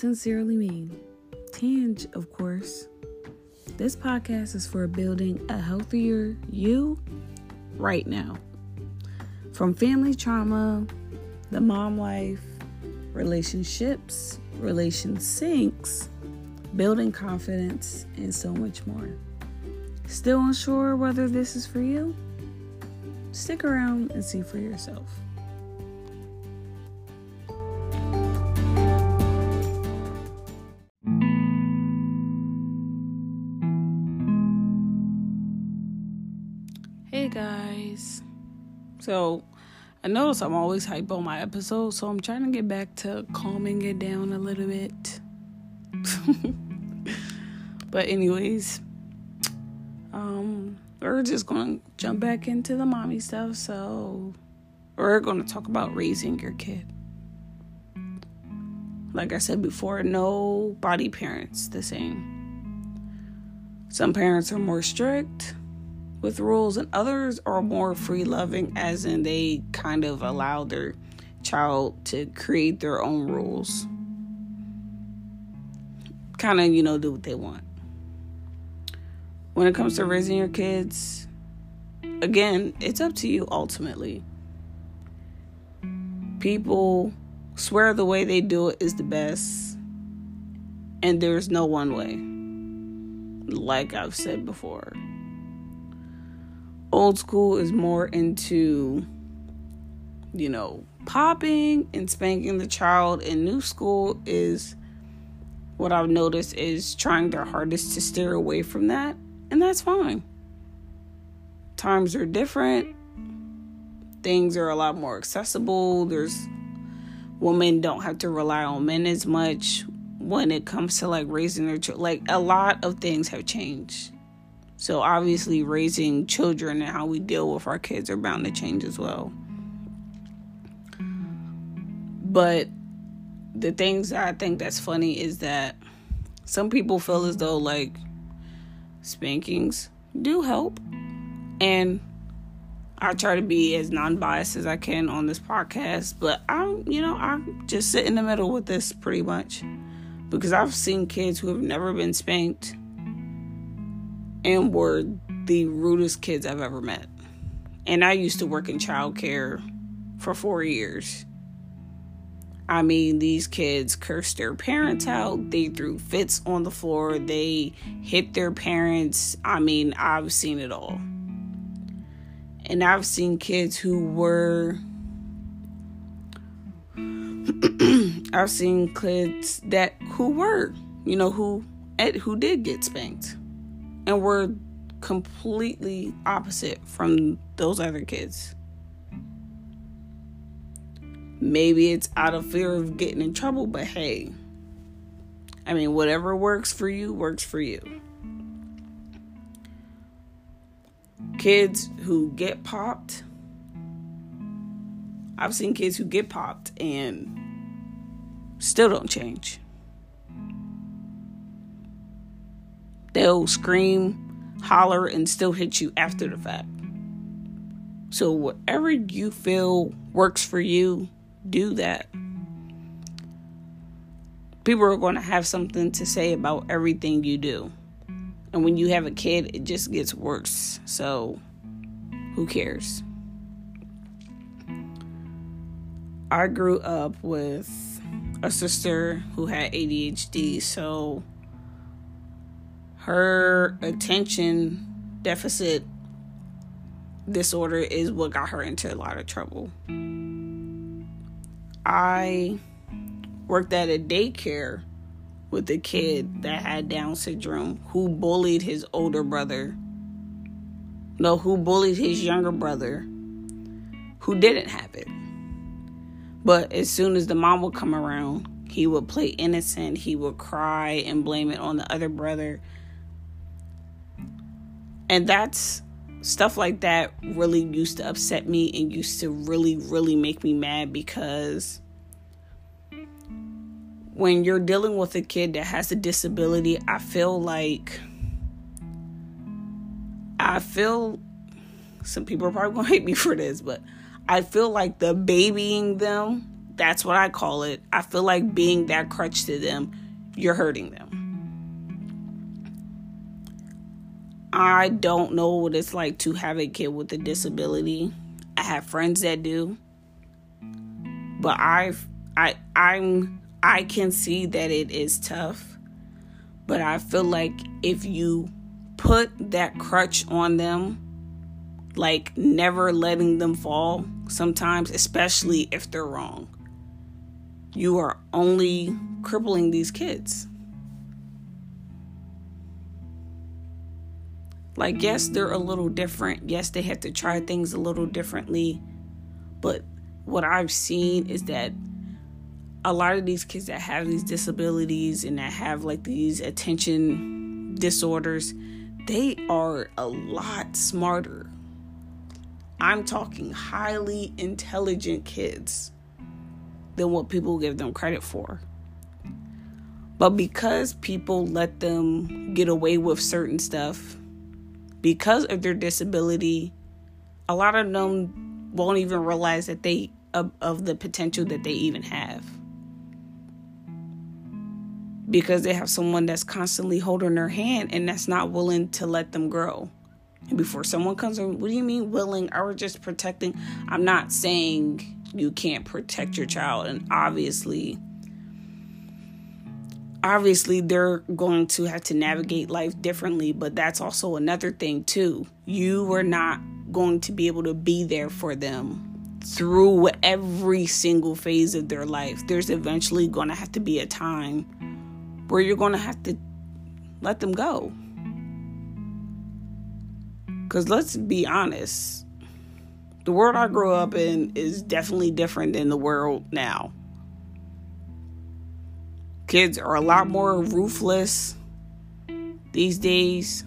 sincerely mean. Tanj, of course. This podcast is for building a healthier you right now. From family trauma, the mom life, relationships, relation sinks, building confidence, and so much more. Still unsure whether this is for you? Stick around and see for yourself. So, I notice I'm always hype on my episodes, so I'm trying to get back to calming it down a little bit. but anyways, um we're just to jump back into the mommy stuff. So, we're to talk about raising your kid. Like I said before, no body parents the same. Some parents are more strict with rules, and others are more free loving, as in they kind of allow their child to create their own rules. Kind of, you know, do what they want. When it comes to raising your kids, again, it's up to you ultimately. People swear the way they do it is the best, and there's no one way. Like I've said before old school is more into you know popping and spanking the child and new school is what i've noticed is trying their hardest to steer away from that and that's fine. Times are different. Things are a lot more accessible. There's women don't have to rely on men as much when it comes to like raising their children like a lot of things have changed so obviously raising children and how we deal with our kids are bound to change as well. But the things I think that's funny is that some people feel as though like spankings do help. And I try to be as non-biased as I can on this podcast, but I'm, you know, I just sit in the middle with this pretty much because I've seen kids who have never been spanked and were the rudest kids I've ever met. And I used to work in childcare for four years. I mean, these kids cursed their parents out. They threw fits on the floor. They hit their parents. I mean, I've seen it all. And I've seen kids who were. I've seen kids that who were, you know, who who did get spanked and we're completely opposite from those other kids. Maybe it's out of fear of getting in trouble, but hey, I mean, whatever works for you works for you. Kids who get popped, I've seen kids who get popped and still don't change. They'll scream, holler, and still hit you after the fact. So, whatever you feel works for you, do that. People are going to have something to say about everything you do. And when you have a kid, it just gets worse. So, who cares? I grew up with a sister who had ADHD, so her attention deficit disorder is what got her into a lot of trouble. I worked at a daycare with a kid that had Down syndrome who bullied his older brother. No, who bullied his younger brother who didn't have it. But as soon as the mom would come around, he would play innocent. He would cry and blame it on the other brother and that's stuff like that really used to upset me and used to really, really make me mad because when you're dealing with a kid that has a disability, I feel like I feel some people are probably gonna hate me for this, but I feel like the babying them, that's what I call it. I feel like being that crutch to them, you're hurting them. I don't know what it's like to have a kid with a disability. I have friends that do. But I've I I'm I can see that it is tough. But I feel like if you put that crutch on them, like never letting them fall sometimes, especially if they're wrong, you are only crippling these kids. Like, yes, they're a little different. Yes, they have to try things a little differently. But what I've seen is that a lot of these kids that have these disabilities and that have like these attention disorders, they are a lot smarter. I'm talking highly intelligent kids than what people give them credit for. But because people let them get away with certain stuff, because of their disability, a lot of them won't even realize that they of, of the potential that they even have because they have someone that's constantly holding their hand and that's not willing to let them grow. And before someone comes in, what do you mean willing? I was just protecting. I'm not saying you can't protect your child, and obviously, obviously they're going to have to navigate life differently. But that's also another thing too. You are not going to be able to be there for them through every single phase of their life. There's eventually going to have to be a time where you're going to have to let them go. Because let's be honest, the world I grew up in is definitely different than the world now. Kids are a lot more ruthless these days.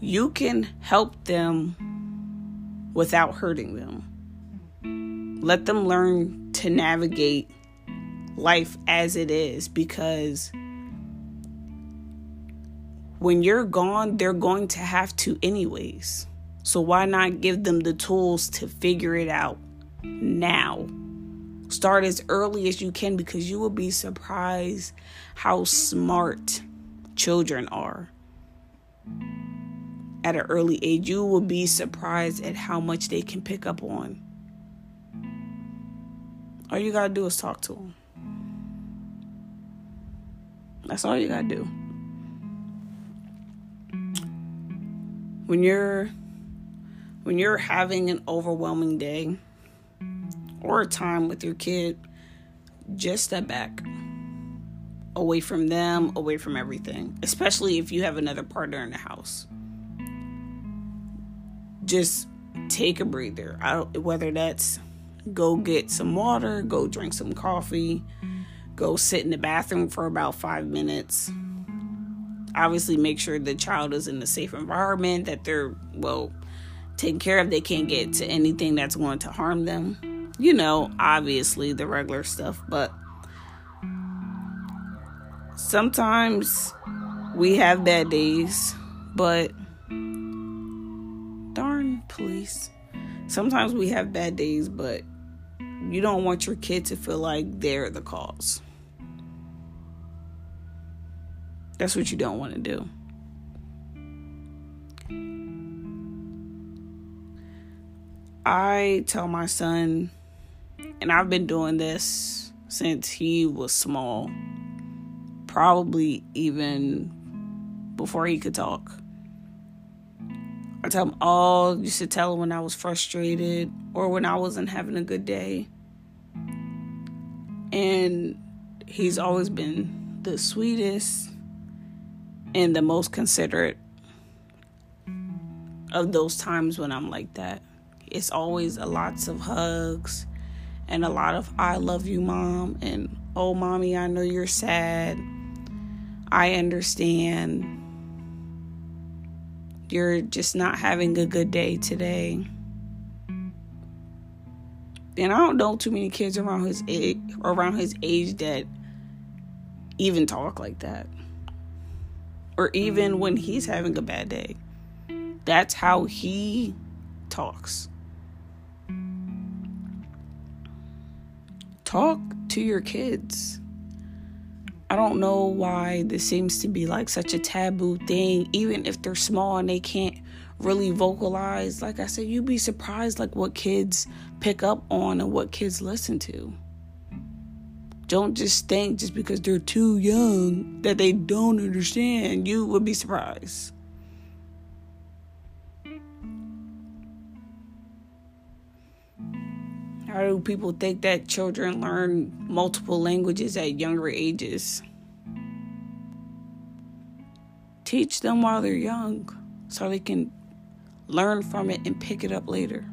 You can help them without hurting them. Let them learn to navigate life as it is because when you're gone, they're going to have to, anyways. So, why not give them the tools to figure it out now? Start as early as you can because you will be surprised how smart children are. At an early age, you will be surprised at how much they can pick up on. All you gotta do is talk to them. That's all you gotta do. When you're when you're having an overwhelming day or time with your kid, just step back. Away from them, away from everything. Especially if you have another partner in the house. Just take a breather. I don't, whether that's go get some water, go drink some coffee, go sit in the bathroom for about five minutes. Obviously, make sure the child is in a safe environment, that they're well taken care of. They can't get to anything that's going to harm them. You know, obviously, the regular stuff, but sometimes we have bad days, but darn police. Sometimes we have bad days, but you don't want your kid to feel like they're the cause. That's what you don't want to do. I tell my son, and I've been doing this since he was small, probably even before he could talk. I tell him all, oh, used to tell him when I was frustrated or when I wasn't having a good day. And he's always been the sweetest, and the most considerate of those times when I'm like that. It's always a lots of hugs and a lot of I love you mom and oh mommy I know you're sad. I understand. You're just not having a good day today. And I don't know too many kids around his age, around his age that even talk like that or even when he's having a bad day. That's how he talks. Talk to your kids. I don't know why this seems to be like such a taboo thing, even if they're small and they can't really vocalize. Like I said, you'd be surprised like what kids pick up on and what kids listen to. Don't just think just because they're too young that they don't understand. You would be surprised. How do people think that children learn multiple languages at younger ages? Teach them while they're young so they can learn from it and pick it up later.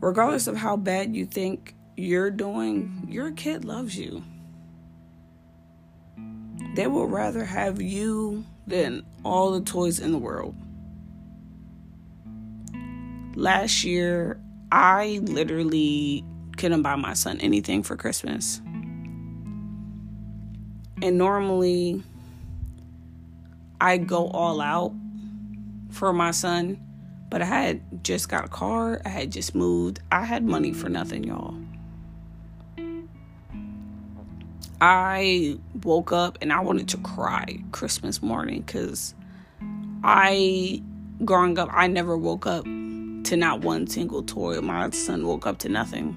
Regardless of how bad you think you're doing, your kid loves you. They will rather have you than all the toys in the world last year, I literally couldn't buy my son anything for Christmas. And normally, I go all out for my son, but I had just got a car, I had just moved, I had money for nothing, y'all. I woke up and I wanted to cry Christmas morning because I, growing up, I never woke up to not one single toy. My son woke up to nothing.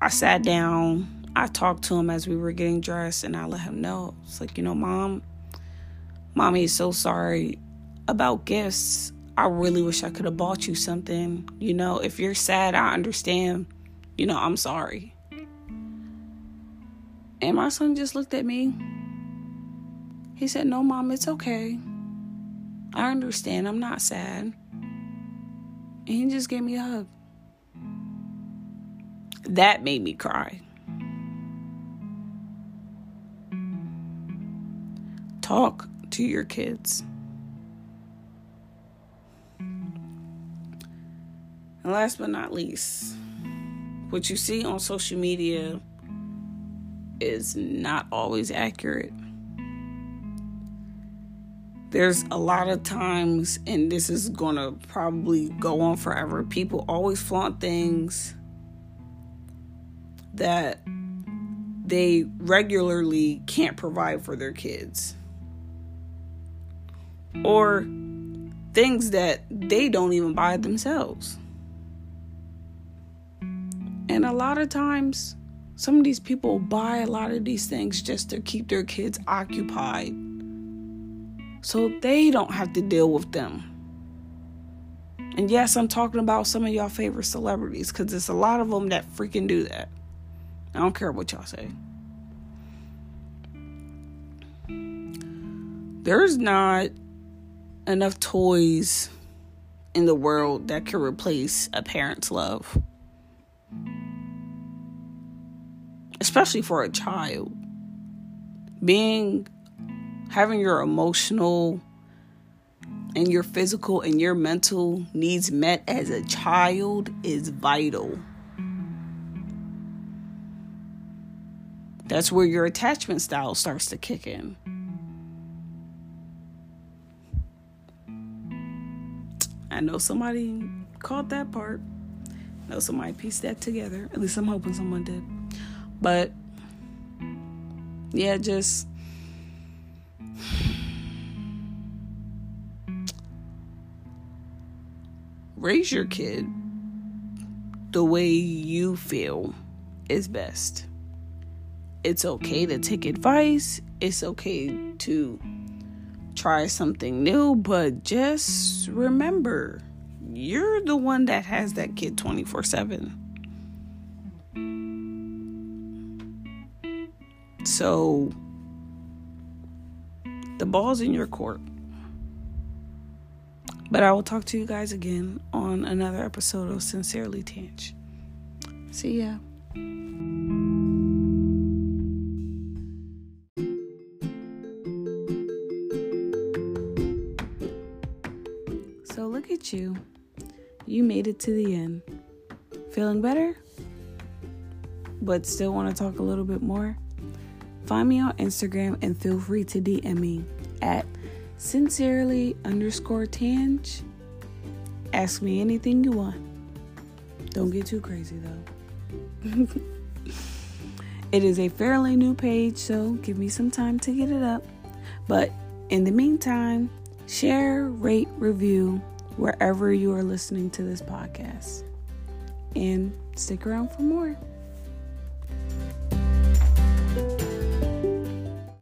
I sat down, I talked to him as we were getting dressed, and I let him know. It's like, you know, mom, mommy is so sorry about gifts. I really wish I could have bought you something. You know, if you're sad, I understand. You know, I'm sorry. And my son just looked at me. He said, No, mom, it's okay. I understand. I'm not sad. And he just gave me a hug. That made me cry. Talk to your kids. And last but not least, what you see on social media is not always accurate there's a lot of times, and this is gonna probably go on forever, people always flaunt things that they regularly can't provide for their kids. Or things that they don't even buy themselves. And a lot of times, some of these people buy a lot of these things just to keep their kids occupied so they don't have to deal with them. And yes, I'm talking about some of y'all favorite celebrities because there's a lot of them that freaking do that. I don't care what y'all say. There's not enough toys in the world that can replace a parent's love, especially for a child. Being having your emotional and your physical and your mental needs met as a child is vital. That's where your attachment style starts to kick in. I know somebody caught that part. I know somebody pieced that together. At least I'm hoping someone did. But yeah, just raise your kid the way you feel is best. It's okay to take advice, it's okay to try something new, but just remember you're the one that has that kid 24 7. So the ball's in your court. But I will talk to you guys again on another episode of Sincerely Tanj. See ya. So look at you. You made it to the end. Feeling better? But still want to talk a little bit more? Find me on Instagram and feel free to DM me at sincerely underscore Tanj. Ask me anything you want. Don't get too crazy though. it is a fairly new page, so give me some time to get it up. But in the meantime, share, rate, review wherever you are listening to this podcast. And stick around for more.